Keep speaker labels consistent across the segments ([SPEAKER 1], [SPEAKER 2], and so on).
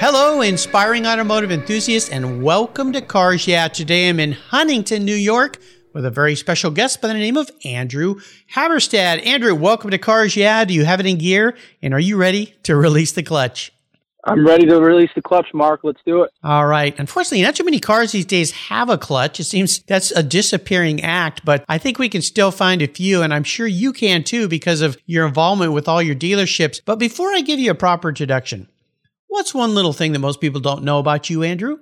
[SPEAKER 1] Hello, inspiring automotive enthusiasts, and welcome to Cars Yeah. Today I'm in Huntington, New York, with a very special guest by the name of Andrew Habberstad. Andrew, welcome to Cars Yeah. Do you have it in gear? And are you ready to release the clutch?
[SPEAKER 2] I'm ready to release the clutch, Mark. Let's do it.
[SPEAKER 1] All right. Unfortunately, not too many cars these days have a clutch. It seems that's a disappearing act, but I think we can still find a few, and I'm sure you can too because of your involvement with all your dealerships. But before I give you a proper introduction, What's one little thing that most people don't know about you, Andrew?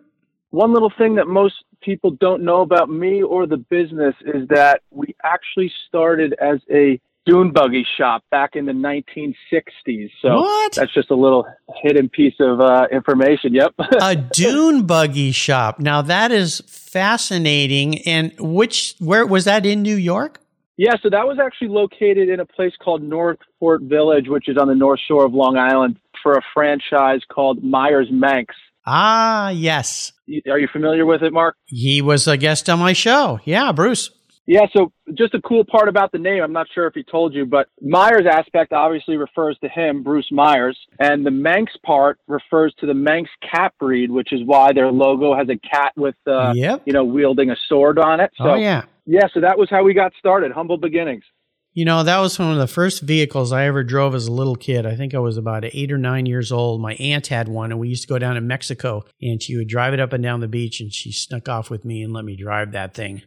[SPEAKER 2] One little thing that most people don't know about me or the business is that we actually started as a dune buggy shop back in the 1960s. So
[SPEAKER 1] what?
[SPEAKER 2] that's just a little hidden piece of uh, information. Yep.
[SPEAKER 1] a dune buggy shop. Now that is fascinating. And which, where was that in New York?
[SPEAKER 2] Yeah, so that was actually located in a place called North Fort Village, which is on the north shore of Long Island for a franchise called Meyers Manx.
[SPEAKER 1] Ah, yes.
[SPEAKER 2] Are you familiar with it, Mark?
[SPEAKER 1] He was a guest on my show. Yeah, Bruce.
[SPEAKER 2] Yeah, so just a cool part about the name, I'm not sure if he told you, but Meyers aspect obviously refers to him, Bruce Meyers, and the Manx part refers to the Manx cat breed, which is why their logo has a cat with, uh,
[SPEAKER 1] yep.
[SPEAKER 2] you know, wielding a sword on it.
[SPEAKER 1] So, oh, yeah.
[SPEAKER 2] Yeah, so that was how we got started, humble beginnings.
[SPEAKER 1] You know, that was one of the first vehicles I ever drove as a little kid. I think I was about eight or nine years old. My aunt had one, and we used to go down to Mexico, and she would drive it up and down the beach, and she snuck off with me and let me drive that thing.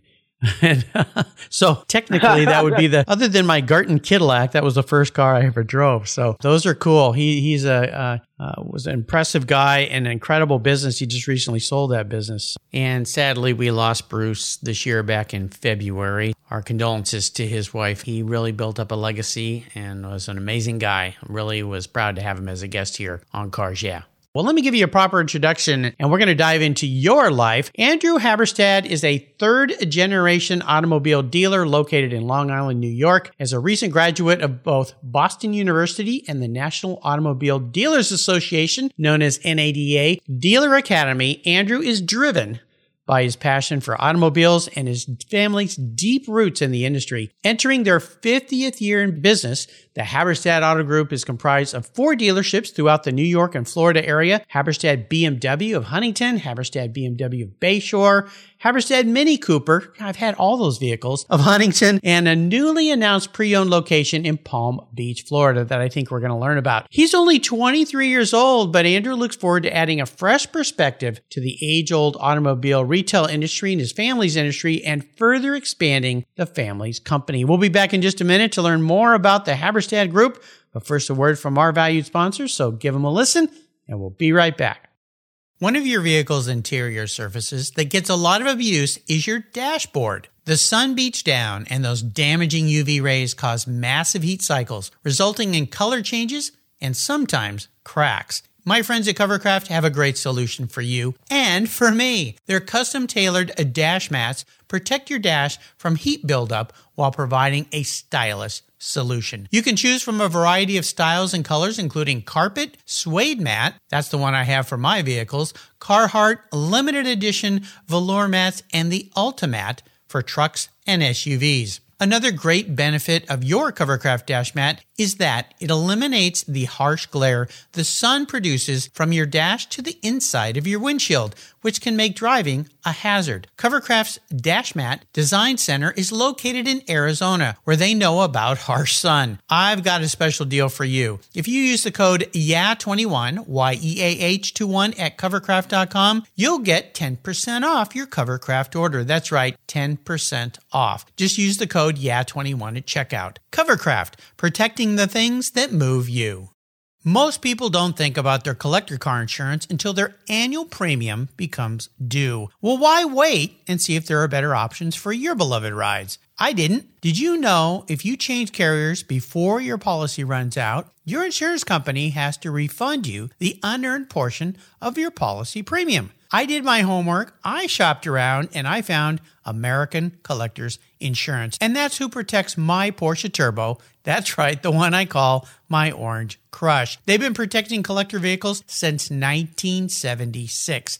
[SPEAKER 1] And, so technically, that would be the other than my Garton Cadillac. That was the first car I ever drove. So those are cool. He he's a uh, uh, was an impressive guy and an incredible business. He just recently sold that business. And sadly, we lost Bruce this year back in February. Our condolences to his wife. He really built up a legacy and was an amazing guy. Really was proud to have him as a guest here on Cars Yeah. Well, let me give you a proper introduction and we're going to dive into your life. Andrew Habberstad is a third generation automobile dealer located in Long Island, New York. As a recent graduate of both Boston University and the National Automobile Dealers Association, known as NADA Dealer Academy, Andrew is driven by his passion for automobiles and his family's deep roots in the industry. Entering their 50th year in business, the Habberstad Auto Group is comprised of four dealerships throughout the New York and Florida area Habberstad BMW of Huntington, Habberstad BMW of Bayshore, Habberstad Mini Cooper, I've had all those vehicles, of Huntington, and a newly announced pre owned location in Palm Beach, Florida, that I think we're going to learn about. He's only 23 years old, but Andrew looks forward to adding a fresh perspective to the age old automobile retail industry and his family's industry and further expanding the family's company. We'll be back in just a minute to learn more about the Habberstad Group. But first, a word from our valued sponsors, so give them a listen, and we'll be right back. One of your vehicle's interior surfaces that gets a lot of abuse is your dashboard. The sun beats down, and those damaging UV rays cause massive heat cycles, resulting in color changes and sometimes cracks. My friends at Covercraft have a great solution for you and for me. Their custom tailored dash mats protect your dash from heat buildup while providing a stylish solution. You can choose from a variety of styles and colors, including carpet, suede mat, that's the one I have for my vehicles, Carhartt limited edition velour mats, and the Ultimat for trucks and SUVs. Another great benefit of your Covercraft dash mat is that it eliminates the harsh glare the sun produces from your dash to the inside of your windshield, which can make driving a hazard. Covercraft's Dash Mat Design Center is located in Arizona, where they know about harsh sun. I've got a special deal for you. If you use the code YEAH21, Y E A H 21 at covercraft.com, you'll get 10% off your Covercraft order. That's right, 10% off. Just use the code YEAH21 at checkout. Covercraft, protecting the things that move you. Most people don't think about their collector car insurance until their annual premium becomes due. Well, why wait and see if there are better options for your beloved rides? I didn't. Did you know if you change carriers before your policy runs out, your insurance company has to refund you the unearned portion of your policy premium? I did my homework, I shopped around, and I found American Collectors Insurance. And that's who protects my Porsche Turbo. That's right, the one I call my Orange Crush. They've been protecting collector vehicles since 1976.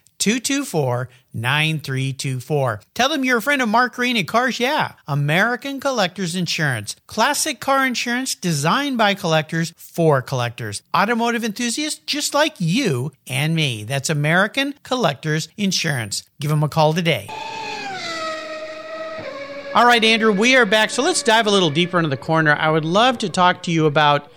[SPEAKER 1] 224 9324. Tell them you're a friend of Mark Green at Cars Yeah, American Collectors Insurance. Classic car insurance designed by collectors for collectors. Automotive enthusiasts just like you and me. That's American Collectors Insurance. Give them a call today. All right, Andrew, we are back. So let's dive a little deeper into the corner. I would love to talk to you about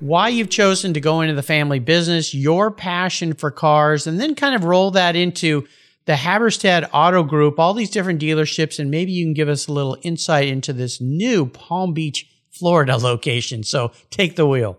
[SPEAKER 1] why you've chosen to go into the family business, your passion for cars, and then kind of roll that into the Habberstad Auto Group, all these different dealerships, and maybe you can give us a little insight into this new Palm Beach, Florida location. So take the wheel.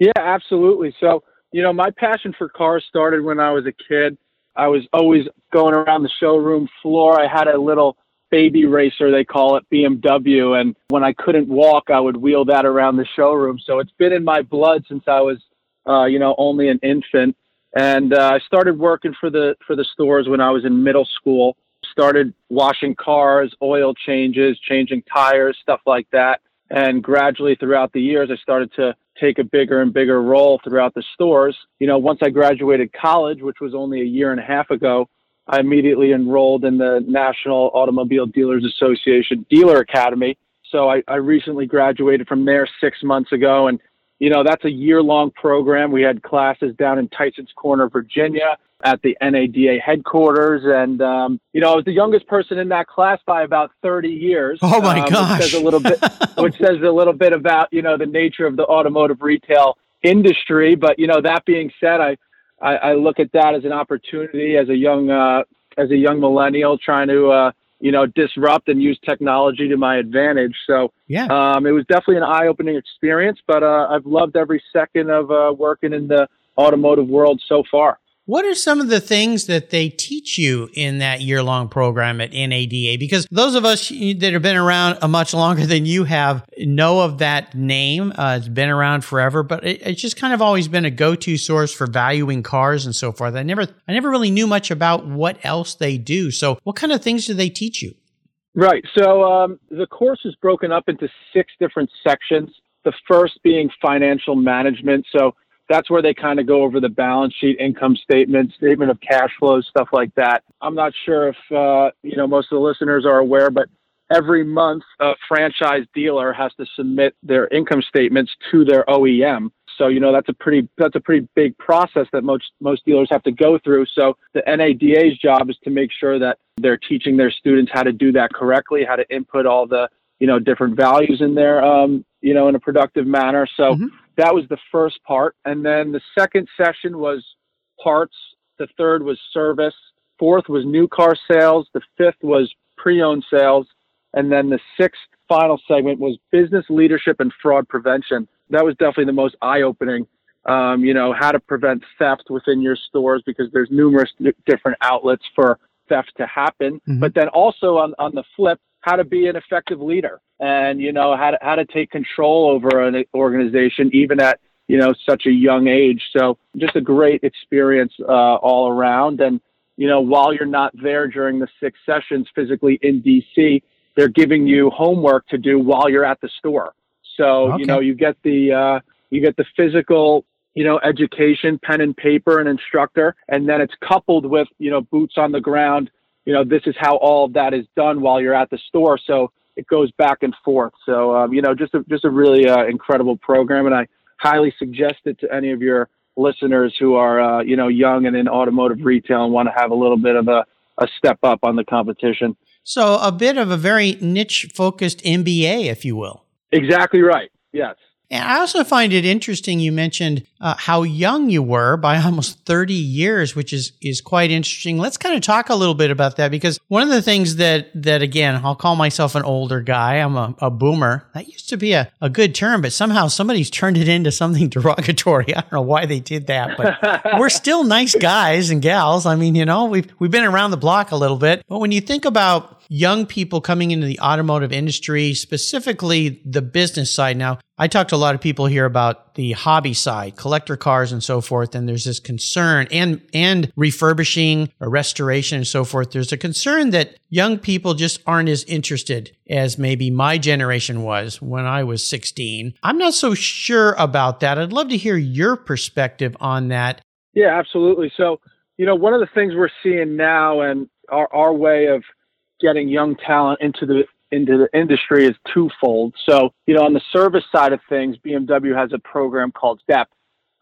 [SPEAKER 2] Yeah, absolutely. So, you know, my passion for cars started when I was a kid. I was always going around the showroom floor. I had a little baby racer, they call it BMW. And when I couldn't walk, I would wheel that around the showroom. So it's been in my blood since I was, uh, you know, only an infant. And uh, I started working for the for the stores when I was in middle school. Started washing cars, oil changes, changing tires, stuff like that. And gradually throughout the years, I started to take a bigger and bigger role throughout the stores. You know, once I graduated college, which was only a year and a half ago, I immediately enrolled in the National Automobile Dealers Association Dealer Academy. So I, I recently graduated from there six months ago. And, you know, that's a year long program. We had classes down in Tyson's Corner, Virginia at the NADA headquarters. And, um, you know, I was the youngest person in that class by about 30 years.
[SPEAKER 1] Oh my
[SPEAKER 2] um,
[SPEAKER 1] gosh.
[SPEAKER 2] Which says a little bit, which says a little bit about, you know, the nature of the automotive retail industry. But, you know, that being said, I, I, I look at that as an opportunity as a young uh, as a young millennial trying to uh, you know disrupt and use technology to my advantage. So
[SPEAKER 1] yeah,
[SPEAKER 2] um, it was definitely an eye opening experience. But uh, I've loved every second of uh, working in the automotive world so far.
[SPEAKER 1] What are some of the things that they teach you in that year long program at NADA? Because those of us that have been around a much longer than you have know of that name. Uh, it's been around forever, but it, it's just kind of always been a go to source for valuing cars and so forth. I never, I never really knew much about what else they do. So, what kind of things do they teach you?
[SPEAKER 2] Right. So, um, the course is broken up into six different sections. The first being financial management. So, that's where they kind of go over the balance sheet, income statement, statement of cash flows, stuff like that. I'm not sure if uh, you know most of the listeners are aware, but every month a franchise dealer has to submit their income statements to their OEM. So you know that's a pretty that's a pretty big process that most most dealers have to go through. So the NADA's job is to make sure that they're teaching their students how to do that correctly, how to input all the you know different values in there, um, you know, in a productive manner. So. Mm-hmm that was the first part. And then the second session was parts. The third was service. Fourth was new car sales. The fifth was pre owned sales. And then the sixth final segment was business leadership and fraud prevention. That was definitely the most eye opening. Um, you know, how to prevent theft within your stores because there's numerous different outlets for theft to happen. Mm-hmm. But then also on, on the flip, how to be an effective leader and you know how to how to take control over an organization even at you know such a young age. So just a great experience uh, all around. And you know while you're not there during the six sessions physically in dc they're giving you homework to do while you're at the store. So okay. you know you get the uh, you get the physical you know education pen and paper and instructor and then it's coupled with you know boots on the ground you know, this is how all of that is done while you're at the store. So it goes back and forth. So, um, you know, just a, just a really uh, incredible program. And I highly suggest it to any of your listeners who are, uh, you know, young and in automotive retail and want to have a little bit of a a step up on the competition.
[SPEAKER 1] So a bit of a very niche focused MBA, if you will.
[SPEAKER 2] Exactly right. Yes.
[SPEAKER 1] And I also find it interesting you mentioned uh, how young you were by almost 30 years, which is, is quite interesting. Let's kind of talk a little bit about that because one of the things that, that again, I'll call myself an older guy. I'm a, a boomer. That used to be a, a good term, but somehow somebody's turned it into something derogatory. I don't know why they did that, but we're still nice guys and gals. I mean, you know, we've, we've been around the block a little bit, but when you think about young people coming into the automotive industry, specifically the business side. Now, I talked to a lot of people here about the hobby side, collector cars and so forth, and there's this concern and and refurbishing or restoration and so forth. There's a concern that young people just aren't as interested as maybe my generation was when I was 16. I'm not so sure about that. I'd love to hear your perspective on that.
[SPEAKER 2] Yeah, absolutely. So, you know, one of the things we're seeing now and our, our way of getting young talent into the into the industry is twofold. So, you know, on the service side of things, BMW has a program called STEP,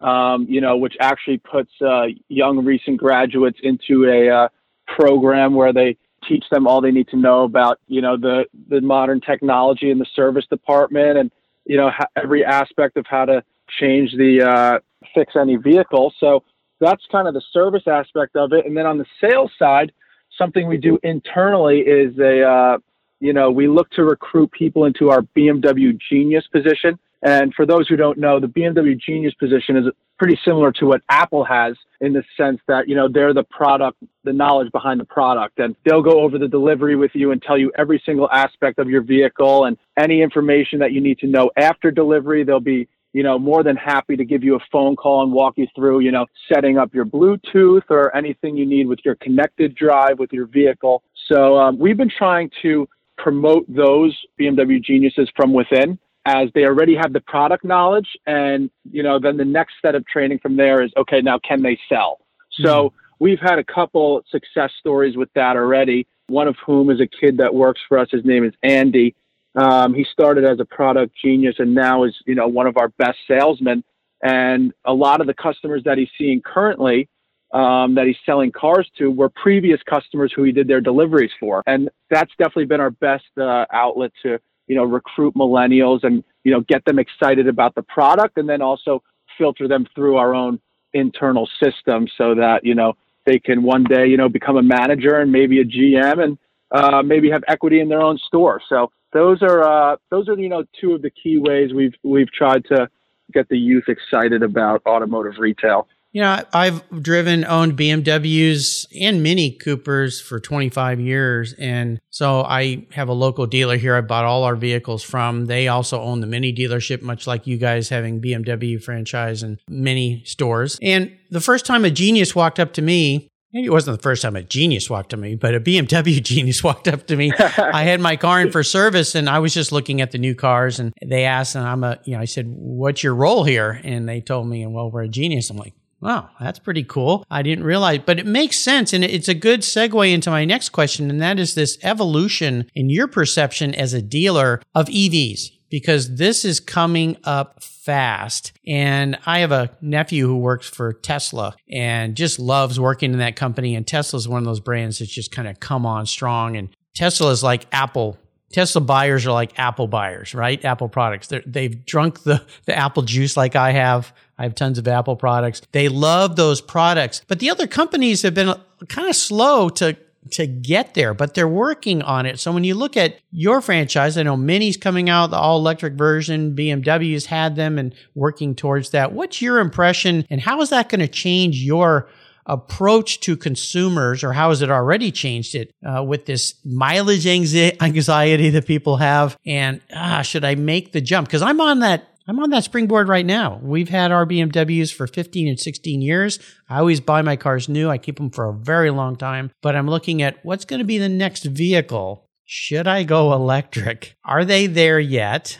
[SPEAKER 2] um, you know, which actually puts uh, young recent graduates into a uh, program where they teach them all they need to know about, you know, the the modern technology in the service department and you know ha- every aspect of how to change the uh, fix any vehicle. So that's kind of the service aspect of it. And then on the sales side, something we do internally is a, uh, you know, we look to recruit people into our BMW Genius position. And for those who don't know, the BMW Genius position is pretty similar to what Apple has in the sense that, you know, they're the product, the knowledge behind the product. And they'll go over the delivery with you and tell you every single aspect of your vehicle and any information that you need to know after delivery. They'll be you know, more than happy to give you a phone call and walk you through, you know, setting up your Bluetooth or anything you need with your connected drive with your vehicle. So um, we've been trying to promote those BMW geniuses from within as they already have the product knowledge. And, you know, then the next set of training from there is, okay, now can they sell? So mm-hmm. we've had a couple success stories with that already. One of whom is a kid that works for us. His name is Andy um, he started as a product genius and now is, you know, one of our best salesmen. And a lot of the customers that he's seeing currently, um, that he's selling cars to, were previous customers who he did their deliveries for. And that's definitely been our best uh, outlet to, you know, recruit millennials and, you know, get them excited about the product and then also filter them through our own internal system so that, you know, they can one day, you know, become a manager and maybe a GM and uh, maybe have equity in their own store. So those are uh, those are you know two of the key ways we've we've tried to get the youth excited about automotive retail.
[SPEAKER 1] You know, I've driven, owned BMWs and Mini Coopers for 25 years. And so I have a local dealer here I bought all our vehicles from. They also own the Mini dealership, much like you guys having BMW franchise and Mini stores. And the first time a genius walked up to me, Maybe it wasn't the first time a genius walked to me, but a BMW genius walked up to me. I had my car in for service and I was just looking at the new cars and they asked, and I'm a, you know, I said, what's your role here? And they told me, well, we're a genius. I'm like, Wow, that's pretty cool. I didn't realize, but it makes sense. And it's a good segue into my next question. And that is this evolution in your perception as a dealer of EVs because this is coming up fast. And I have a nephew who works for Tesla and just loves working in that company. And Tesla is one of those brands that's just kind of come on strong. And Tesla is like Apple. Tesla buyers are like Apple buyers, right? Apple products. they have drunk the, the Apple juice like I have. I have tons of Apple products. They love those products. But the other companies have been kind of slow to to get there, but they're working on it. So when you look at your franchise, I know Mini's coming out, the all electric version, BMW's had them and working towards that. What's your impression and how is that going to change your approach to consumers or how has it already changed it uh, with this mileage anxiety that people have and ah, should i make the jump because i'm on that I'm on that springboard right now. We've had our BMWs for 15 and 16 years. I always buy my cars new. I keep them for a very long time, but I'm looking at what's going to be the next vehicle. Should I go electric? Are they there yet?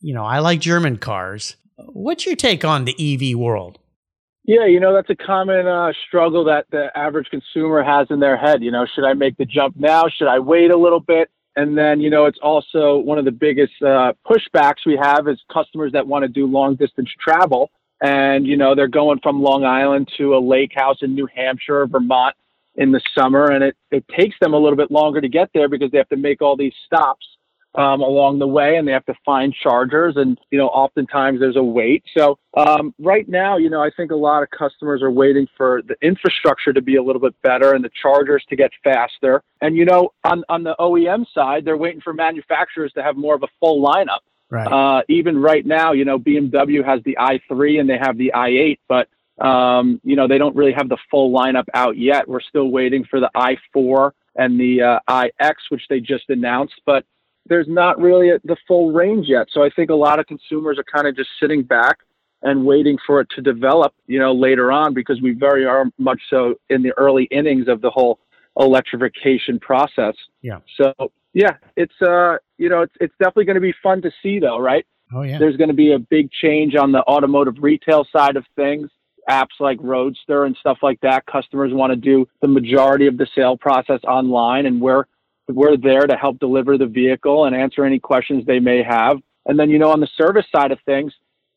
[SPEAKER 1] You know, I like German cars. What's your take on the EV world?
[SPEAKER 2] Yeah, you know, that's a common uh, struggle that the average consumer has in their head. You know, should I make the jump now? Should I wait a little bit? And then, you know, it's also one of the biggest uh, pushbacks we have is customers that want to do long distance travel. And, you know, they're going from Long Island to a lake house in New Hampshire or Vermont. in the summer, and it, it takes them a little bit longer to get there because they have to make all these stops um, along the way and they have to find chargers and you know oftentimes there's a wait. So um, right now you know i think a lot of customers are waiting for the infrastructure to be a little bit better and the chargers to get faster. And you know on, on the oem side they're waiting for manufacturers to have more of a full lineup.
[SPEAKER 1] Right.
[SPEAKER 2] uh, even right now you know bmw has the i3 and they have the i8 but um, you know they don't really have the full lineup out yet. We're still waiting for the i4 and the uh, ix which they just announced but there's not really a, the full range yet. So I think a lot of consumers are kind of just sitting back and waiting for it to develop, you know, later on because we very are much so in the early innings of the whole electrification process.
[SPEAKER 1] Yeah.
[SPEAKER 2] So yeah, it's uh, you know, it's it's definitely going to be fun to see though, right?
[SPEAKER 1] Oh yeah.
[SPEAKER 2] There's going to be a big change on the automotive retail side of things. Apps like Roadster and stuff like that. Customers want to do the majority of the sale process online, and we're we're there to help deliver the vehicle and answer any questions they may have. And then, you know, on the service side of things,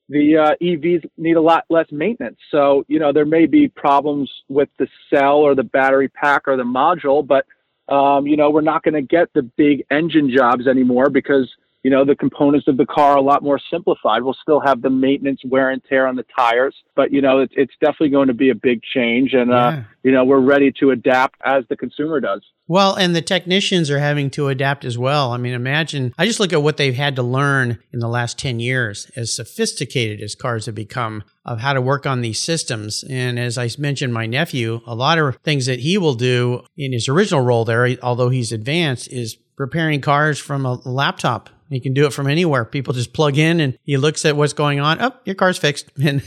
[SPEAKER 2] the uh, EVs need a lot less maintenance. So, you know, there may be problems with the cell or the battery pack or the module, but, um, you know, we're not going to get the big engine jobs anymore because you know, the components of the car are a lot more simplified. We'll still have the maintenance wear and tear on the tires, but you know, it's, it's definitely going to be a big change. And, uh, you know, we're ready to adapt as the consumer does.
[SPEAKER 1] Well, and the technicians are having to adapt as well. I mean, imagine, I just look at what they've had to learn in the last 10 years, as sophisticated as cars have become, of how to work on these systems. And as I mentioned, my nephew, a lot of things that he will do in his original role there, although he's advanced, is repairing cars from a laptop he can do it from anywhere. People just plug in and he looks at what's going on. Oh, your car's fixed. And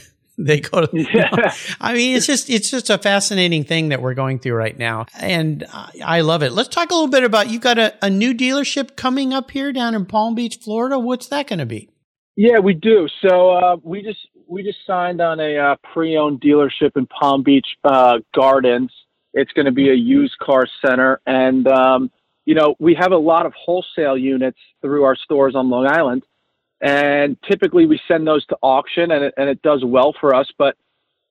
[SPEAKER 1] they go to, yeah. I mean, it's just, it's just a fascinating thing that we're going through right now. And I love it. Let's talk a little bit about, you've got a, a new dealership coming up here down in Palm Beach, Florida. What's that going to be?
[SPEAKER 2] Yeah, we do. So uh, we just we just signed on a uh, pre-owned dealership in Palm Beach uh, Gardens. It's going to be a used car center, and um, you know, we have a lot of wholesale units through our stores on Long Island, and typically we send those to auction, and it, and it does well for us. But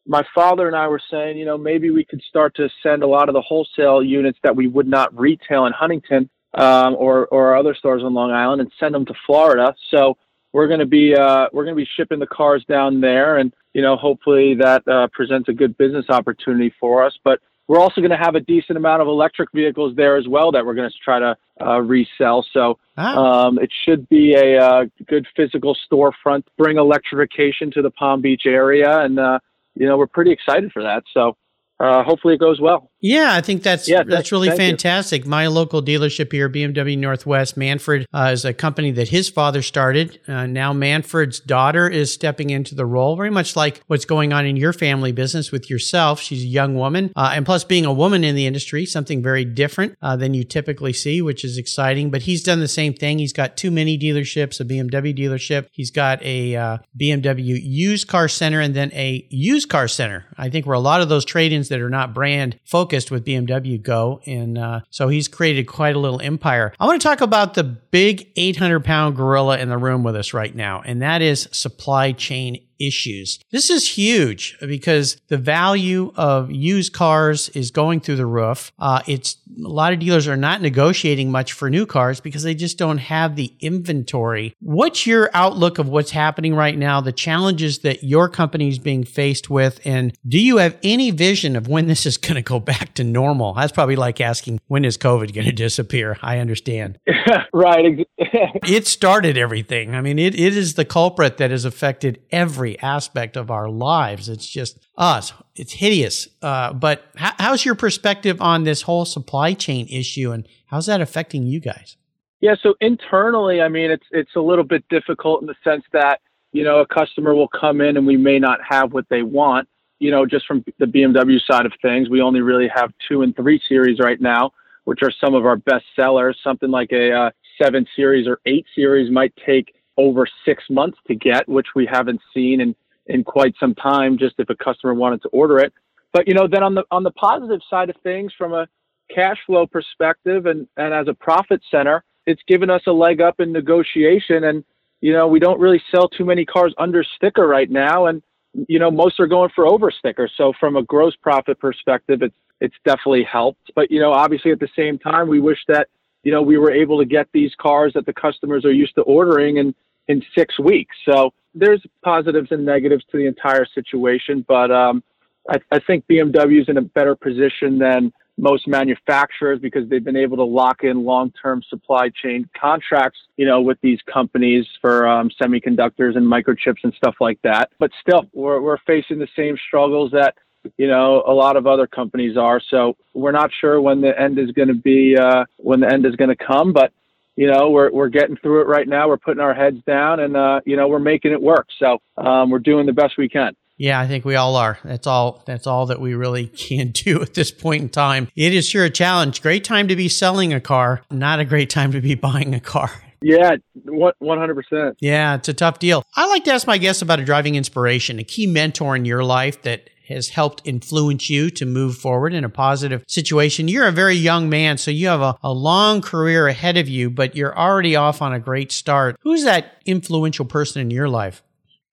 [SPEAKER 2] my father and I were saying, you know, maybe we could start to send a lot of the wholesale units that we would not retail in Huntington um, or or other stores on Long Island and send them to Florida. So we're going to be uh, we're going to be shipping the cars down there, and you know, hopefully that uh, presents a good business opportunity for us. But we're also going to have a decent amount of electric vehicles there as well that we're going to try to uh, resell. So ah. um, it should be a, uh, good physical storefront, bring electrification to the Palm Beach area, and uh, you know we're pretty excited for that. So uh, hopefully it goes well.
[SPEAKER 1] Yeah, I think that's yeah, that's really fantastic. You. My local dealership here, BMW Northwest Manfred, uh, is a company that his father started. Uh, now Manfred's daughter is stepping into the role, very much like what's going on in your family business with yourself. She's a young woman, uh, and plus being a woman in the industry, something very different uh, than you typically see, which is exciting. But he's done the same thing. He's got two mini dealerships, a BMW dealership. He's got a uh, BMW used car center, and then a used car center. I think where a lot of those trade-ins that are not brand focused with BMW go. And uh, so he's created quite a little empire. I want to talk about the big 800 pound gorilla in the room with us right now, and that is supply chain issues. This is huge because the value of used cars is going through the roof. Uh, it's a lot of dealers are not negotiating much for new cars because they just don't have the inventory. What's your outlook of what's happening right now, the challenges that your company is being faced with, and do you have any vision of when this is going to go back to normal? That's probably like asking when is COVID going to disappear. I understand.
[SPEAKER 2] right.
[SPEAKER 1] it started everything. I mean, it, it is the culprit that has affected every every aspect of our lives. It's just us. It's hideous. Uh, but how, how's your perspective on this whole supply chain issue, and how's that affecting you guys?
[SPEAKER 2] Yeah, so internally, I mean, it's it's a little bit difficult in the sense that you know a customer will come in and we may not have what they want. You know, just from the BMW side of things, we only really have two and three series right now, which are some of our best sellers. Something like a uh, seven series or eight series might take over six months to get, which we haven't seen in, in quite some time, just if a customer wanted to order it. But, you know, then on the, on the positive side of things, from a cash flow perspective and, and as a profit center, it's given us a leg up in negotiation. And, you know, we don't really sell too many cars under sticker right now. And, you know, most are going for over sticker. So from a gross profit perspective, it's, it's definitely helped. But, you know, obviously at the same time, we wish that, you know, we were able to get these cars that the customers are used to ordering in, in six weeks. So there's positives and negatives to the entire situation. But um, I, I think BMW is in a better position than most manufacturers because they've been able to lock in long-term supply chain contracts, you know, with these companies for um, semiconductors and microchips and stuff like that. But still, we're, we're facing the same struggles that, you know, a lot of other companies are. So we're not sure when the end is going to be, uh, when the end is going to come, but you know, we're, we're getting through it right now. We're putting our heads down and, uh, you know, we're making it work. So, um, we're doing the best we can.
[SPEAKER 1] Yeah, I think we all are. That's all. That's all that we really can do at this point in time. It is sure a challenge. Great time to be selling a car, not a great time to be buying a car.
[SPEAKER 2] Yeah, one hundred percent.
[SPEAKER 1] Yeah, it's a tough deal. I like to ask my guests about a driving inspiration, a key mentor in your life that has helped influence you to move forward in a positive situation. You're a very young man, so you have a, a long career ahead of you, but you're already off on a great start. Who's that influential person in your life?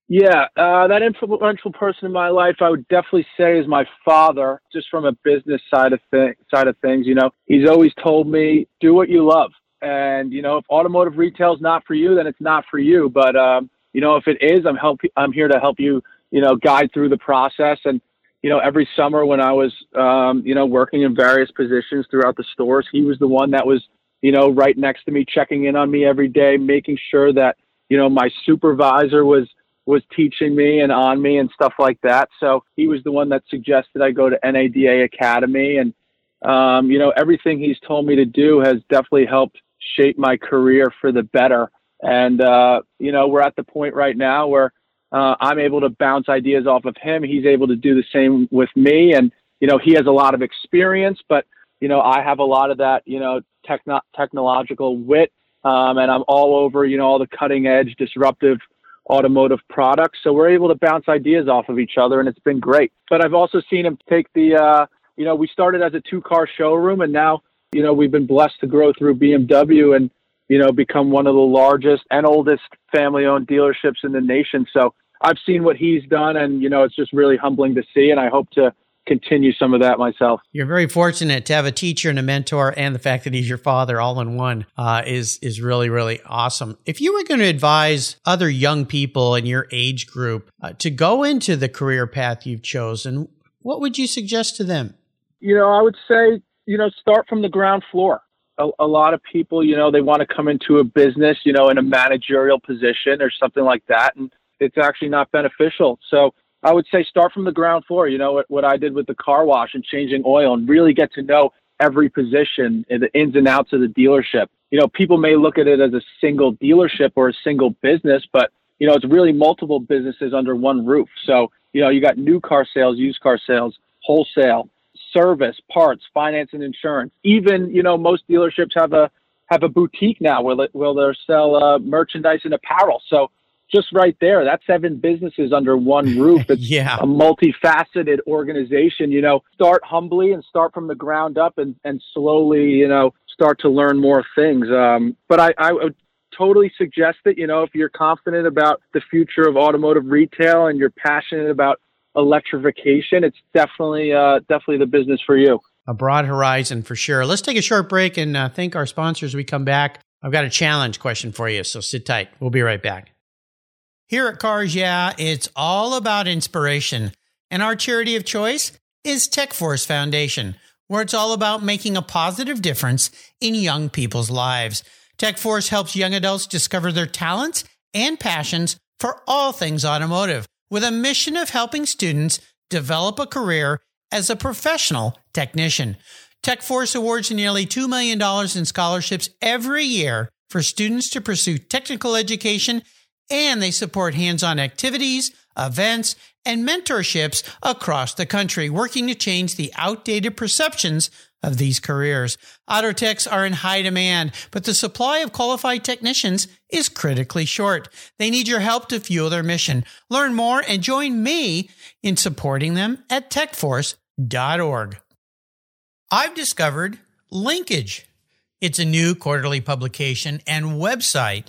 [SPEAKER 2] Yeah, uh, that influential person in my life, I would definitely say, is my father. Just from a business side of thing, side of things, you know, he's always told me, "Do what you love." And you know, if automotive retail is not for you, then it's not for you. But um, you know, if it is, I'm help. I'm here to help you. You know, guide through the process. And you know, every summer when I was, um, you know, working in various positions throughout the stores, he was the one that was, you know, right next to me, checking in on me every day, making sure that you know my supervisor was was teaching me and on me and stuff like that. So he was the one that suggested I go to NADA Academy. And, um, you know, everything he's told me to do has definitely helped shape my career for the better. And, uh, you know, we're at the point right now where uh, I'm able to bounce ideas off of him. He's able to do the same with me. And, you know, he has a lot of experience, but, you know, I have a lot of that, you know, techno- technological wit. Um, and I'm all over, you know, all the cutting edge, disruptive automotive products. So we're able to bounce ideas off of each other, and it's been great. But I've also seen him take the, uh, you know, we started as a two car showroom, and now, you know, we've been blessed to grow through BMW and, you know, become one of the largest and oldest family owned dealerships in the nation. So I've seen what he's done, and, you know, it's just really humbling to see. And I hope to, continue some of that myself.
[SPEAKER 1] You're very fortunate to have a teacher and a mentor, and the fact that he's your father all in one uh, is is really really awesome. If you were going to advise other young people in your age group uh, to go into the career path you've chosen, what would you suggest to them?
[SPEAKER 2] You know, I would say you know start from the ground floor. A, a lot of people, you know, they want to come into a business, you know, in a managerial position or something like that, and it's actually not beneficial. So I would say start from the ground floor. You know what, what I did with the car wash and changing oil, and really get to know every position and the ins and outs of the dealership. You know, people may look at it as a single dealership or a single business, but you know, it's really multiple businesses under one roof. So, you know, you got new car sales, used car sales, wholesale, service, parts, finance and insurance. Even, you know, most dealerships have a have a boutique now where, where they'll sell uh, merchandise and apparel. So just right there, that's seven businesses under one roof. It's
[SPEAKER 1] yeah.
[SPEAKER 2] a multifaceted organization. You know, start humbly and start from the ground up and, and slowly, you know, start to learn more things. Um, but I, I would totally suggest that, you know, if you're confident about the future of automotive retail and you're passionate about electrification, it's definitely, uh, definitely the business for you.
[SPEAKER 1] A broad horizon for sure. Let's take a short break and uh, thank our sponsors. We come back. I've got a challenge question for you, so sit tight. We'll be right back. Here at Cars Yeah, it's all about inspiration. And our charity of choice is TechForce Foundation, where it's all about making a positive difference in young people's lives. TechForce helps young adults discover their talents and passions for all things automotive, with a mission of helping students develop a career as a professional technician. TechForce awards nearly $2 million in scholarships every year for students to pursue technical education and they support hands on activities, events, and mentorships across the country, working to change the outdated perceptions of these careers. Auto techs are in high demand, but the supply of qualified technicians is critically short. They need your help to fuel their mission. Learn more and join me in supporting them at techforce.org. I've discovered Linkage. It's a new quarterly publication and website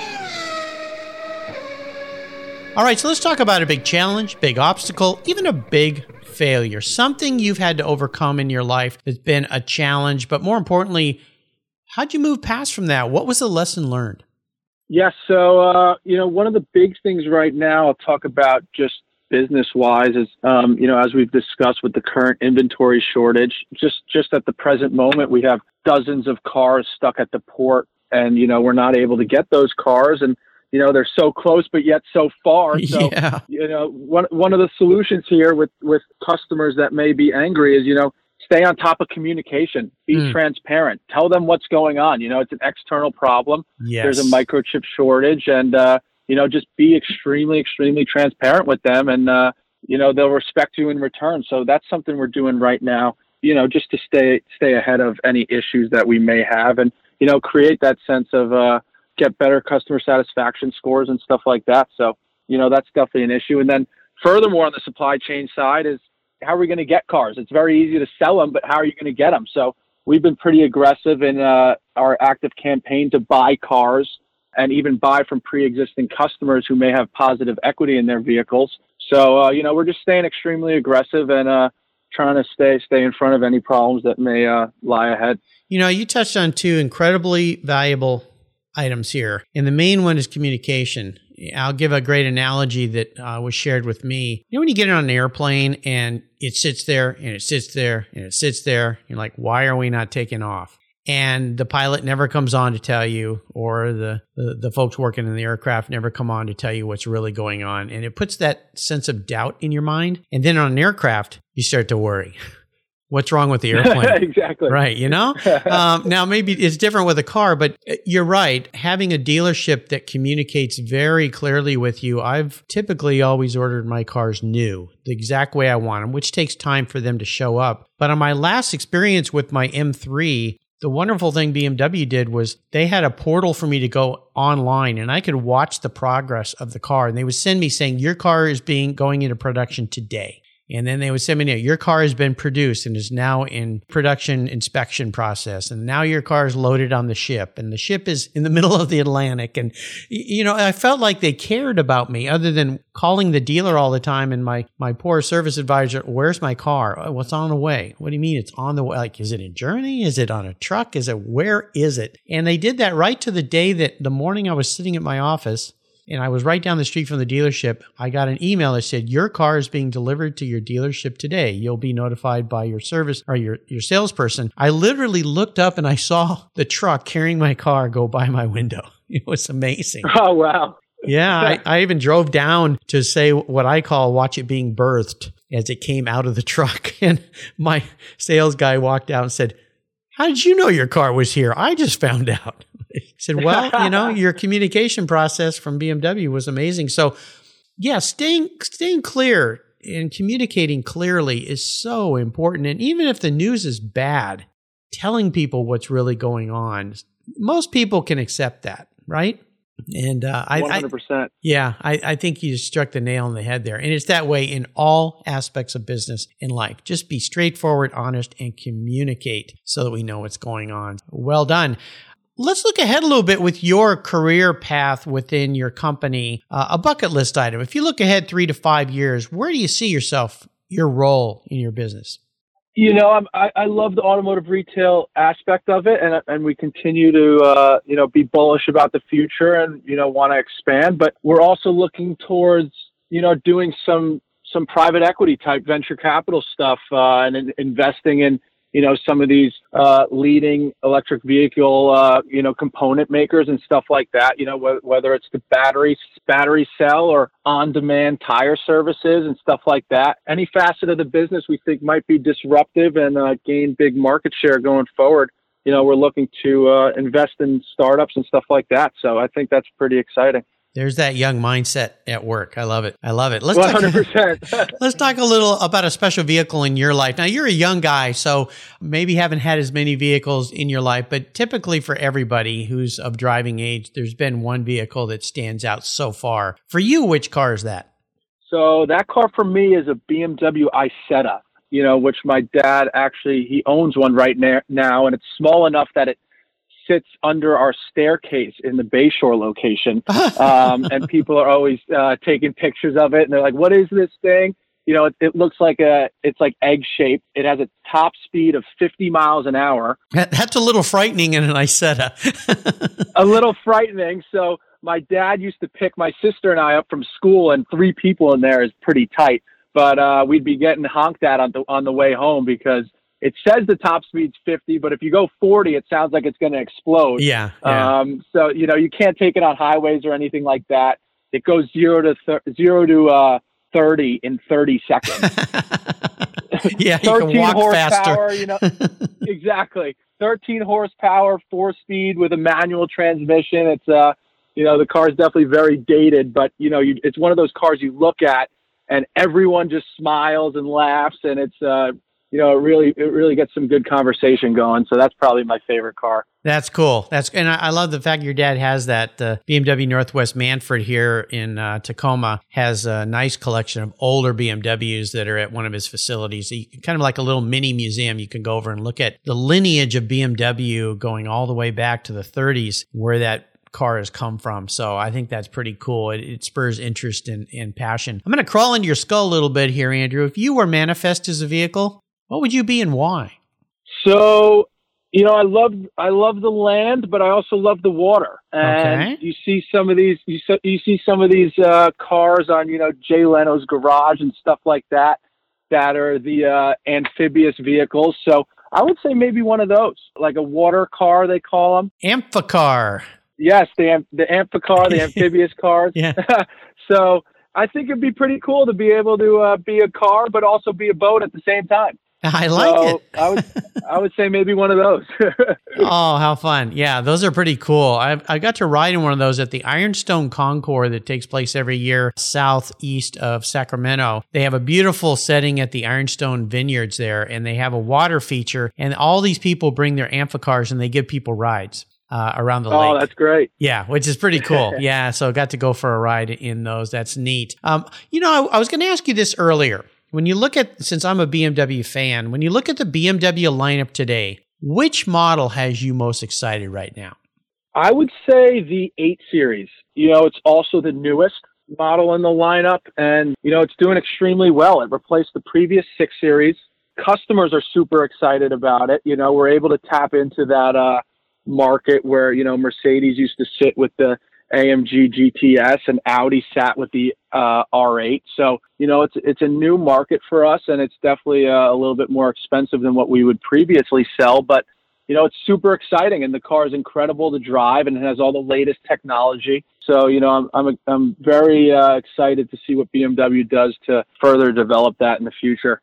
[SPEAKER 1] All right, so let's talk about a big challenge, big obstacle, even a big failure. Something you've had to overcome in your life that's been a challenge, but more importantly, how'd you move past from that? What was the lesson learned?
[SPEAKER 2] Yes. So, uh, you know, one of the big things right now I'll talk about just business wise is, um, you know, as we've discussed with the current inventory shortage, just, just at the present moment, we have dozens of cars stuck at the port and, you know, we're not able to get those cars and, you know, they're so close, but yet so far. So,
[SPEAKER 1] yeah.
[SPEAKER 2] you know, one, one of the solutions here with, with customers that may be angry is, you know, stay on top of communication, be mm. transparent, tell them what's going on. You know, it's an external problem.
[SPEAKER 1] Yes.
[SPEAKER 2] There's a microchip shortage, and uh, you know, just be extremely, extremely transparent with them, and uh, you know, they'll respect you in return. So that's something we're doing right now. You know, just to stay stay ahead of any issues that we may have, and you know, create that sense of uh, get better customer satisfaction scores and stuff like that. So you know, that's definitely an issue. And then furthermore, on the supply chain side is how are we going to get cars? It's very easy to sell them, but how are you going to get them? So we've been pretty aggressive in uh, our active campaign to buy cars and even buy from pre-existing customers who may have positive equity in their vehicles. So uh, you know we're just staying extremely aggressive and uh, trying to stay stay in front of any problems that may uh, lie ahead.
[SPEAKER 1] You know, you touched on two incredibly valuable items here, and the main one is communication. I'll give a great analogy that uh, was shared with me. You know, when you get on an airplane and it sits there and it sits there and it sits there, you're like, why are we not taking off? And the pilot never comes on to tell you, or the, the, the folks working in the aircraft never come on to tell you what's really going on. And it puts that sense of doubt in your mind. And then on an aircraft, you start to worry. What's wrong with the airplane?
[SPEAKER 2] exactly.
[SPEAKER 1] Right. You know, um, now maybe it's different with a car, but uh, you're right. Having a dealership that communicates very clearly with you, I've typically always ordered my cars new, the exact way I want them, which takes time for them to show up. But on my last experience with my M3, the wonderful thing BMW did was they had a portal for me to go online and I could watch the progress of the car and they would send me saying your car is being going into production today. And then they would send me, note, your car has been produced and is now in production inspection process. And now your car is loaded on the ship and the ship is in the middle of the Atlantic. And, you know, I felt like they cared about me other than calling the dealer all the time. And my, my poor service advisor, where's my car? Oh, what's on the way? What do you mean it's on the way? Like, is it in Germany? Is it on a truck? Is it, where is it? And they did that right to the day that the morning I was sitting at my office and I was right down the street from the dealership. I got an email that said, Your car is being delivered to your dealership today. You'll be notified by your service or your, your salesperson. I literally looked up and I saw the truck carrying my car go by my window. It was amazing.
[SPEAKER 2] Oh, wow.
[SPEAKER 1] Yeah, I, I even drove down to say what I call watch it being birthed as it came out of the truck. And my sales guy walked out and said, How did you know your car was here? I just found out. He said, "Well, you know, your communication process from BMW was amazing." So, yeah, staying staying clear and communicating clearly is so important. And even if the news is bad, telling people what's really going on, most people can accept that, right? And uh, I,
[SPEAKER 2] 100%.
[SPEAKER 1] I, yeah, I, I think you struck the nail on the head there. And it's that way in all aspects of business in life. Just be straightforward, honest, and communicate so that we know what's going on. Well done. Let's look ahead a little bit with your career path within your company. Uh, a bucket list item. If you look ahead three to five years, where do you see yourself, your role in your business?
[SPEAKER 2] You know, I'm, I, I love the automotive retail aspect of it, and and we continue to uh, you know be bullish about the future and you know want to expand. But we're also looking towards you know doing some some private equity type venture capital stuff uh, and in, investing in you know, some of these uh, leading electric vehicle, uh, you know, component makers and stuff like that. You know, wh- whether it's the battery battery cell or on-demand tire services and stuff like that. Any facet of the business we think might be disruptive and uh, gain big market share going forward. You know, we're looking to uh, invest in startups and stuff like that. So I think that's pretty exciting.
[SPEAKER 1] There's that young mindset at work. I love it. I love it.
[SPEAKER 2] Let's 100%.
[SPEAKER 1] Talk, let's talk a little about a special vehicle in your life. Now, you're a young guy, so maybe haven't had as many vehicles in your life, but typically for everybody who's of driving age, there's been one vehicle that stands out so far. For you, which car is that?
[SPEAKER 2] So that car for me is a BMW Isetta, you know, which my dad actually he owns one right now, and it's small enough that it sits under our staircase in the Bayshore location. Um, and people are always uh, taking pictures of it. And they're like, what is this thing? You know, it, it looks like a, it's like egg shaped. It has a top speed of 50 miles an hour.
[SPEAKER 1] That's a little frightening in an Isetta.
[SPEAKER 2] a little frightening. So my dad used to pick my sister and I up from school, and three people in there is pretty tight. But uh, we'd be getting honked at on the on the way home because it says the top speed's 50, but if you go 40, it sounds like it's going to explode.
[SPEAKER 1] Yeah, yeah.
[SPEAKER 2] Um, so you know you can't take it on highways or anything like that. It goes zero to thir- zero to uh, 30 in 30 seconds.
[SPEAKER 1] yeah, 13 horsepower. Faster.
[SPEAKER 2] you know, exactly. 13 horsepower, four speed with a manual transmission. It's uh, you know, the car is definitely very dated, but you know, you, it's one of those cars you look at and everyone just smiles and laughs, and it's uh, you know, it really it really gets some good conversation going. So that's probably my favorite car.
[SPEAKER 1] That's cool. That's and I, I love the fact your dad has that uh, BMW Northwest Manfred here in uh, Tacoma has a nice collection of older BMWs that are at one of his facilities. So kind of like a little mini museum. You can go over and look at the lineage of BMW going all the way back to the 30s, where that car has come from. So I think that's pretty cool. It, it spurs interest and, and passion. I'm going to crawl into your skull a little bit here, Andrew. If you were manifest as a vehicle, what would you be and why?
[SPEAKER 2] So, you know, I love I love the land, but I also love the water. And okay. you see some of these you see, you see some of these uh, cars on you know Jay Leno's garage and stuff like that that are the uh, amphibious vehicles. So I would say maybe one of those, like a water car they call them.
[SPEAKER 1] Amphicar.
[SPEAKER 2] Yes, the the amphicar, the amphibious cars.
[SPEAKER 1] yeah.
[SPEAKER 2] so I think it'd be pretty cool to be able to uh, be a car, but also be a boat at the same time.
[SPEAKER 1] I like so it.
[SPEAKER 2] I would I would say maybe one of those.
[SPEAKER 1] oh, how fun. Yeah, those are pretty cool. I I got to ride in one of those at the Ironstone Concours that takes place every year southeast of Sacramento. They have a beautiful setting at the Ironstone Vineyards there and they have a water feature and all these people bring their amphicars and they give people rides. Uh, around the
[SPEAKER 2] oh,
[SPEAKER 1] lake.
[SPEAKER 2] Oh, that's great.
[SPEAKER 1] Yeah, which is pretty cool. yeah, so got to go for a ride in those. That's neat. Um, you know, I, I was going to ask you this earlier. When you look at, since I'm a BMW fan, when you look at the BMW lineup today, which model has you most excited right now?
[SPEAKER 2] I would say the 8 Series. You know, it's also the newest model in the lineup, and, you know, it's doing extremely well. It replaced the previous 6 Series. Customers are super excited about it. You know, we're able to tap into that uh, market where, you know, Mercedes used to sit with the AMG GTS and Audi sat with the uh, R8. So you know it's it's a new market for us, and it's definitely uh, a little bit more expensive than what we would previously sell. But you know it's super exciting, and the car is incredible to drive, and it has all the latest technology. So you know I'm I'm I'm very uh, excited to see what BMW does to further develop that in the future.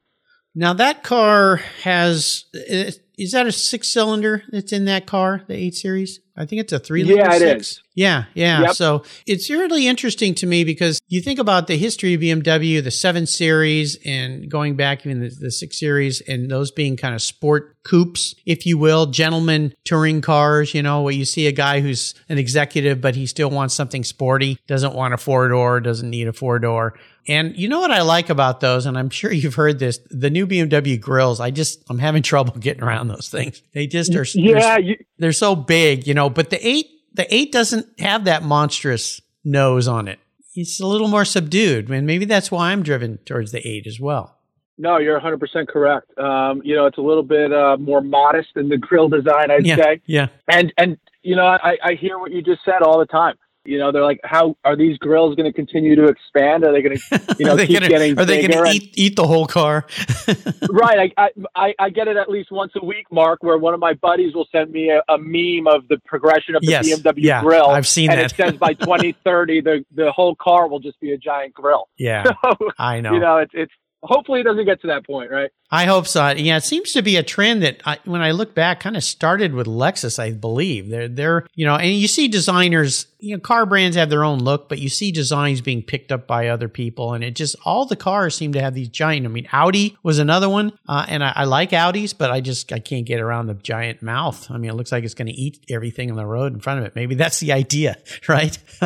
[SPEAKER 1] Now that car has is that a six cylinder that's in that car, the eight series? I think it's a three liter.
[SPEAKER 2] Yeah,
[SPEAKER 1] it
[SPEAKER 2] six.
[SPEAKER 1] Is. Yeah, yeah. Yep. So it's really interesting to me because you think about the history of BMW, the seven series, and going back even the, the six series, and those being kind of sport coupes, if you will, gentlemen touring cars. You know, where you see a guy who's an executive, but he still wants something sporty, doesn't want a four door, doesn't need a four door. And you know what I like about those, and I'm sure you've heard this, the new BMW grills. I just I'm having trouble getting around those things. They just are.
[SPEAKER 2] Yeah,
[SPEAKER 1] they're, they're so big, you know but the eight, the eight doesn't have that monstrous nose on it. It's a little more subdued, and maybe that's why I'm driven towards the eight as well.
[SPEAKER 2] No, you're 100% correct. Um, you know, it's a little bit uh, more modest in the grill design, I'd
[SPEAKER 1] yeah,
[SPEAKER 2] say.
[SPEAKER 1] Yeah.
[SPEAKER 2] And and you know, I, I hear what you just said all the time. You know, they're like, how are these grills going to continue to expand? Are they going to, you know, keep
[SPEAKER 1] gonna,
[SPEAKER 2] getting
[SPEAKER 1] Are they
[SPEAKER 2] going
[SPEAKER 1] to eat, eat the whole car?
[SPEAKER 2] right. I, I, I get it at least once a week, Mark, where one of my buddies will send me a, a meme of the progression of the
[SPEAKER 1] yes,
[SPEAKER 2] BMW
[SPEAKER 1] yeah,
[SPEAKER 2] grill.
[SPEAKER 1] I've seen
[SPEAKER 2] and
[SPEAKER 1] that.
[SPEAKER 2] it says by 2030, the, the whole car will just be a giant grill.
[SPEAKER 1] Yeah,
[SPEAKER 2] So,
[SPEAKER 1] I know.
[SPEAKER 2] you know, it's, it's, hopefully it doesn't get to that point, right?
[SPEAKER 1] I hope so. Yeah, it seems to be a trend that I, when I look back, kind of started with Lexus, I believe. They're, they're, you know, and you see designers, you know, car brands have their own look, but you see designs being picked up by other people. And it just, all the cars seem to have these giant, I mean, Audi was another one. Uh, and I, I like Audis, but I just, I can't get around the giant mouth. I mean, it looks like it's going to eat everything on the road in front of it. Maybe that's the idea, right?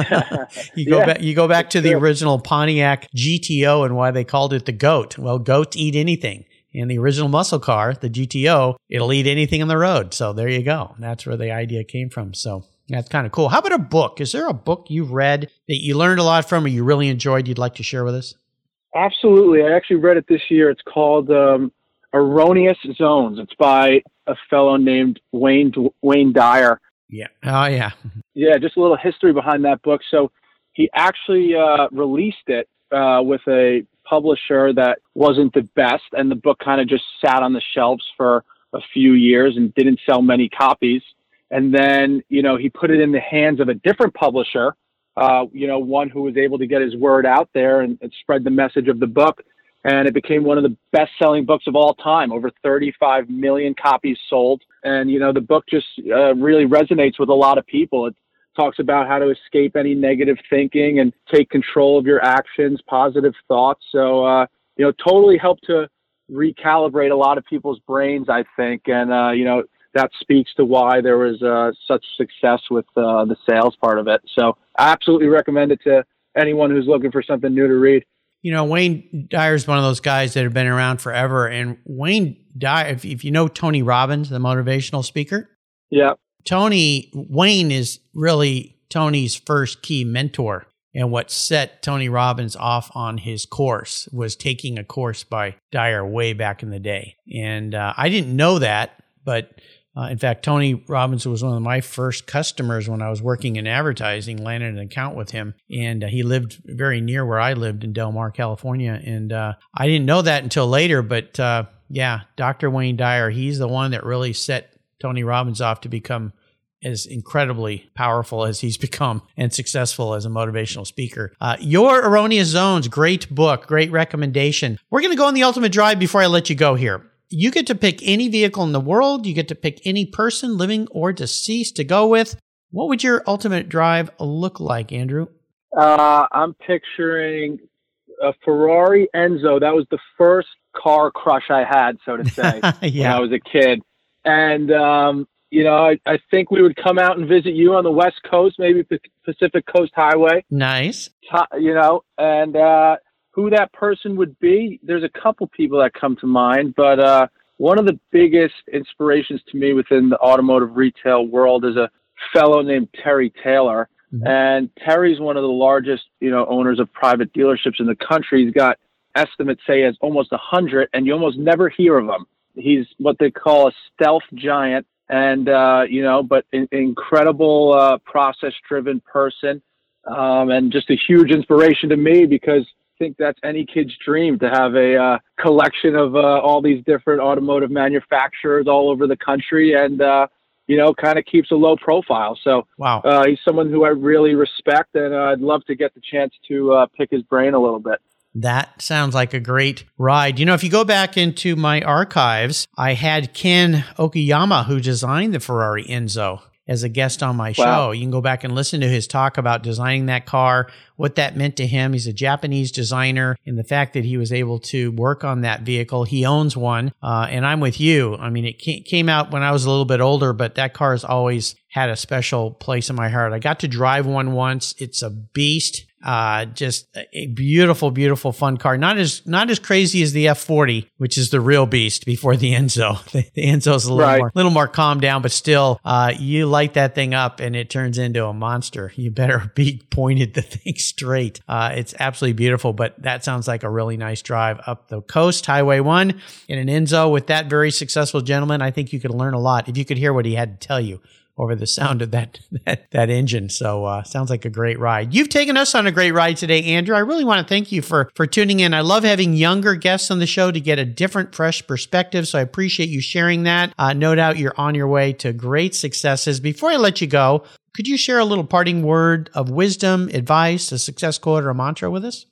[SPEAKER 1] you go
[SPEAKER 2] Yeah,
[SPEAKER 1] back, you go back to the
[SPEAKER 2] true.
[SPEAKER 1] original Pontiac GTO and why they called it the goat. Well, goats eat anything. In the original muscle car, the GTO, it'll eat anything on the road. So there you go. That's where the idea came from. So that's kind of cool. How about a book? Is there a book you've read that you learned a lot from or you really enjoyed you'd like to share with us?
[SPEAKER 2] Absolutely. I actually read it this year. It's called um, Erroneous Zones. It's by a fellow named Wayne Wayne Dyer.
[SPEAKER 1] Yeah. Oh, yeah.
[SPEAKER 2] Yeah, just a little history behind that book. So he actually uh, released it uh, with a publisher that wasn't the best, and the book kind of just sat on the shelves for a few years and didn't sell many copies. And then, you know, he put it in the hands of a different publisher, uh, you know, one who was able to get his word out there and, and spread the message of the book. And it became one of the best selling books of all time, over 35 million copies sold. And, you know, the book just uh, really resonates with a lot of people. It talks about how to escape any negative thinking and take control of your actions, positive thoughts. So, uh, you know, totally helped to recalibrate a lot of people's brains, I think. And, uh, you know, that speaks to why there was uh, such success with uh, the sales part of it. So I absolutely recommend it to anyone who's looking for something new to read.
[SPEAKER 1] You know, Wayne Dyer is one of those guys that have been around forever. And Wayne Dyer, if, if you know Tony Robbins, the motivational speaker,
[SPEAKER 2] Yeah.
[SPEAKER 1] Tony Wayne is really Tony's first key mentor. And what set Tony Robbins off on his course was taking a course by Dyer way back in the day. And uh, I didn't know that, but uh, in fact, Tony Robbins was one of my first customers when I was working in advertising, landed an account with him. And uh, he lived very near where I lived in Del Mar, California. And uh, I didn't know that until later, but uh, yeah, Dr. Wayne Dyer, he's the one that really set Tony Robbins off to become as incredibly powerful as he's become and successful as a motivational speaker. Uh, Your Erroneous Zones, great book, great recommendation. We're going to go on the ultimate drive before I let you go here. You get to pick any vehicle in the world, you get to pick any person, living or deceased, to go with. What would your ultimate drive look like, Andrew?
[SPEAKER 2] Uh, I'm picturing a Ferrari Enzo. That was the first car crush I had, so to say, when I was a kid. And, um, you know, I, I think we would come out and visit you on the West Coast, maybe P- Pacific Coast Highway,
[SPEAKER 1] Nice.
[SPEAKER 2] you know, and uh, who that person would be. There's a couple people that come to mind, but uh, one of the biggest inspirations to me within the automotive retail world is a fellow named Terry Taylor.
[SPEAKER 1] Mhm.
[SPEAKER 2] And Terry's one of the largest, you know, owners of private dealerships in the country. He's got estimates say as almost a hundred, and you almost never hear of him. He's what they call a stealth giant, and uh, you know, but an incredible uh, process-driven person, um, and just a huge inspiration to me because think that's any kid's dream to have a uh, collection of uh, all these different automotive manufacturers all over the country, and uh, you know, kind of keeps a low profile. So
[SPEAKER 1] Wow.
[SPEAKER 2] uh, he's someone who I really respect, and uh, I'd love to get the chance to uh, pick his brain a little bit.
[SPEAKER 1] That sounds like a great ride. You know, if you go back into my archives, I had Ken Okuyama, who designed the Ferrari Enzo, as a guest on my show.
[SPEAKER 2] Wow.
[SPEAKER 1] You can go back and listen to his talk about designing that car, what that meant to him. He's a Japanese designer, and the fact that he was able to work on that vehicle. He owns one, uh, and I'm with you. I mean, it came out when I was a little bit older, but that car has always had a special place in my heart. I got to drive one once. It's a beast. Uh, just a beautiful, beautiful, fun car. Not as not as crazy as the F40, which is the real beast before the Enzo. The, the Enzo's a little
[SPEAKER 2] Right.
[SPEAKER 1] more, little more calmed down, but still, uh, you light that thing up and it turns into a monster. You better be pointed the thing straight. Uh, it's absolutely beautiful. But that sounds like a really nice drive up the coast, Highway One, in an Enzo with that very successful gentleman. I think you could learn a lot if you could hear what he had to tell you over the sound of that that, that engine. So uh, sounds like a great ride. You've taken us on a great ride today, Andrew. I really want to thank you for for tuning in. I love having younger guests on the show to get a different, fresh perspective. So I appreciate you sharing that. Uh, no doubt you're on your way to great successes. Before I let you go, could you share a little parting word of wisdom, advice, a success quote, or a mantra with us?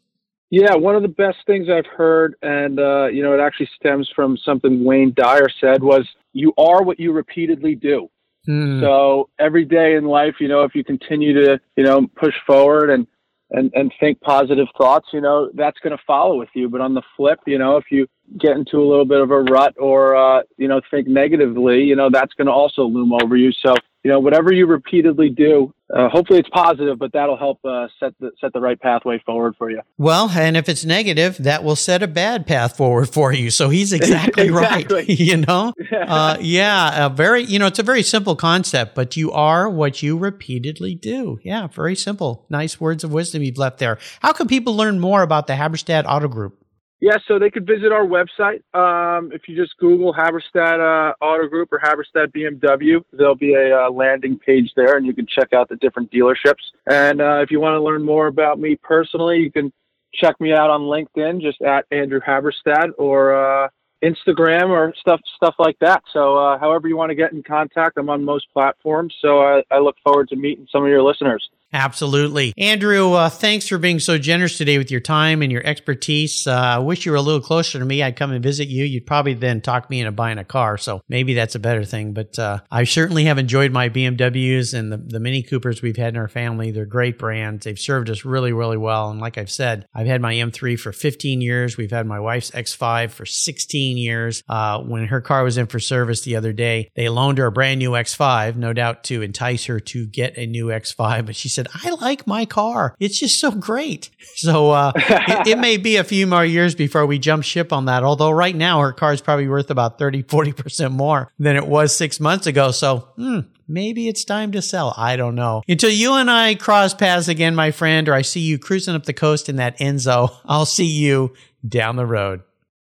[SPEAKER 2] Yeah, one of the best things I've heard, and uh, you know, it actually stems from something Wayne Dyer said was, "You are what you repeatedly do." Hmm. So every day in life, you know, if you continue to, you know, push forward and and and think positive thoughts, you know, that's going to follow with you. But on the flip, you know, if you get into a little bit of a rut or uh, you know think negatively, you know, that's going to also loom over you. So you know, whatever you repeatedly do, uh, hopefully it's positive, but that'll help uh, set the set the right pathway forward for you.
[SPEAKER 1] Well, and if it's negative, that will set a bad path forward for you. So he's exactly, exactly. right. you know, uh, yeah, a very you know it's a very simple concept, but you are what you repeatedly do. Yeah, very simple. Nice words of wisdom you've left there. How can people learn more about the Habberstad Auto Group?
[SPEAKER 2] Yeah, so they could visit our website. Um, if you just Google Habberstad uh, Auto Group or Habberstad BMW, there'll be a uh, landing page there, and you can check out the different dealerships. And uh, if you want to learn more about me personally, you can check me out on LinkedIn, just at Andrew Habberstad, or uh, Instagram or stuff stuff like that. So, uh, however you want to get in contact, I'm on most platforms. So, I, I look forward to meeting some of your listeners.
[SPEAKER 1] Absolutely. Andrew, uh, thanks for being so generous today with your time and your expertise. Uh, I wish you were a little closer to me. I'd come and visit you. You'd probably then talk me into buying a car. So maybe that's a better thing. But uh, I certainly have enjoyed my BMWs and the, the Mini Coopers we've had in our family. They're great brands. They've served us really, really well. And like I've said, I've had my M3 for 15 years. We've had my wife's X5 for 16 years. Uh, when her car was in for service the other day, they loaned her a brand new X5, no doubt to entice her to get a new X5. But she said, said, I like my car. It's just so great. So uh, it, it, may be a few more years before we jump ship on that. Although right now her car is probably worth about 30, 40% more than it was six months ago. So, hmm, maybe it's time to sell. I don't know. Until you and I cross paths again, my friend, or I see you cruising up the coast in that Enzo, I'll see you down the road.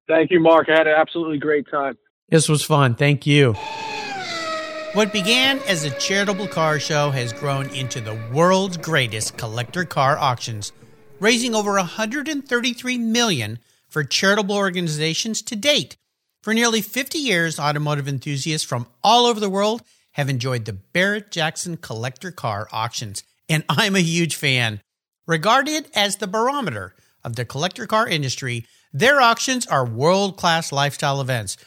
[SPEAKER 2] Thank you, Mark. I had an absolutely great time.
[SPEAKER 1] This was fun. Thank you. What began as a charitable car show has grown into the world's greatest collector car auctions, raising over 133 million for charitable organizations to date. For nearly 50 years, automotive enthusiasts from all over the world have enjoyed the Barrett Jackson collector car auctions, and I'm a huge fan. Regarded as the barometer of the collector car industry, their auctions are world class lifestyle events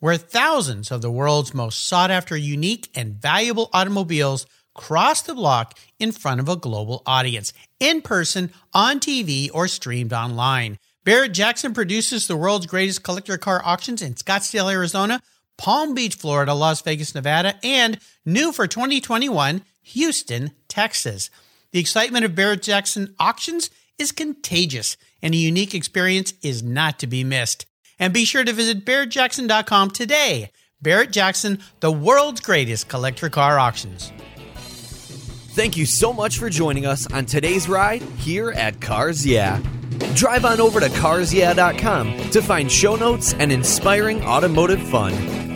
[SPEAKER 1] where thousands of the world's most sought after, unique, and valuable automobiles cross the block in front of a global audience, in person, on TV, or streamed online. Barrett Jackson produces the world's greatest collector car auctions in Scottsdale, Arizona, Palm Beach, Florida, Las Vegas, Nevada, and new for 2021, Houston, Texas. The excitement of Barrett Jackson auctions is contagious, and a unique experience is not to be missed. And be sure to visit barrettjackson.com today. Barrett Jackson, the world's greatest collector car auctions.
[SPEAKER 3] Thank you so much for joining us on today's ride here at Cars Yeah. Drive on over to carsyeah.com to find show notes and inspiring automotive fun.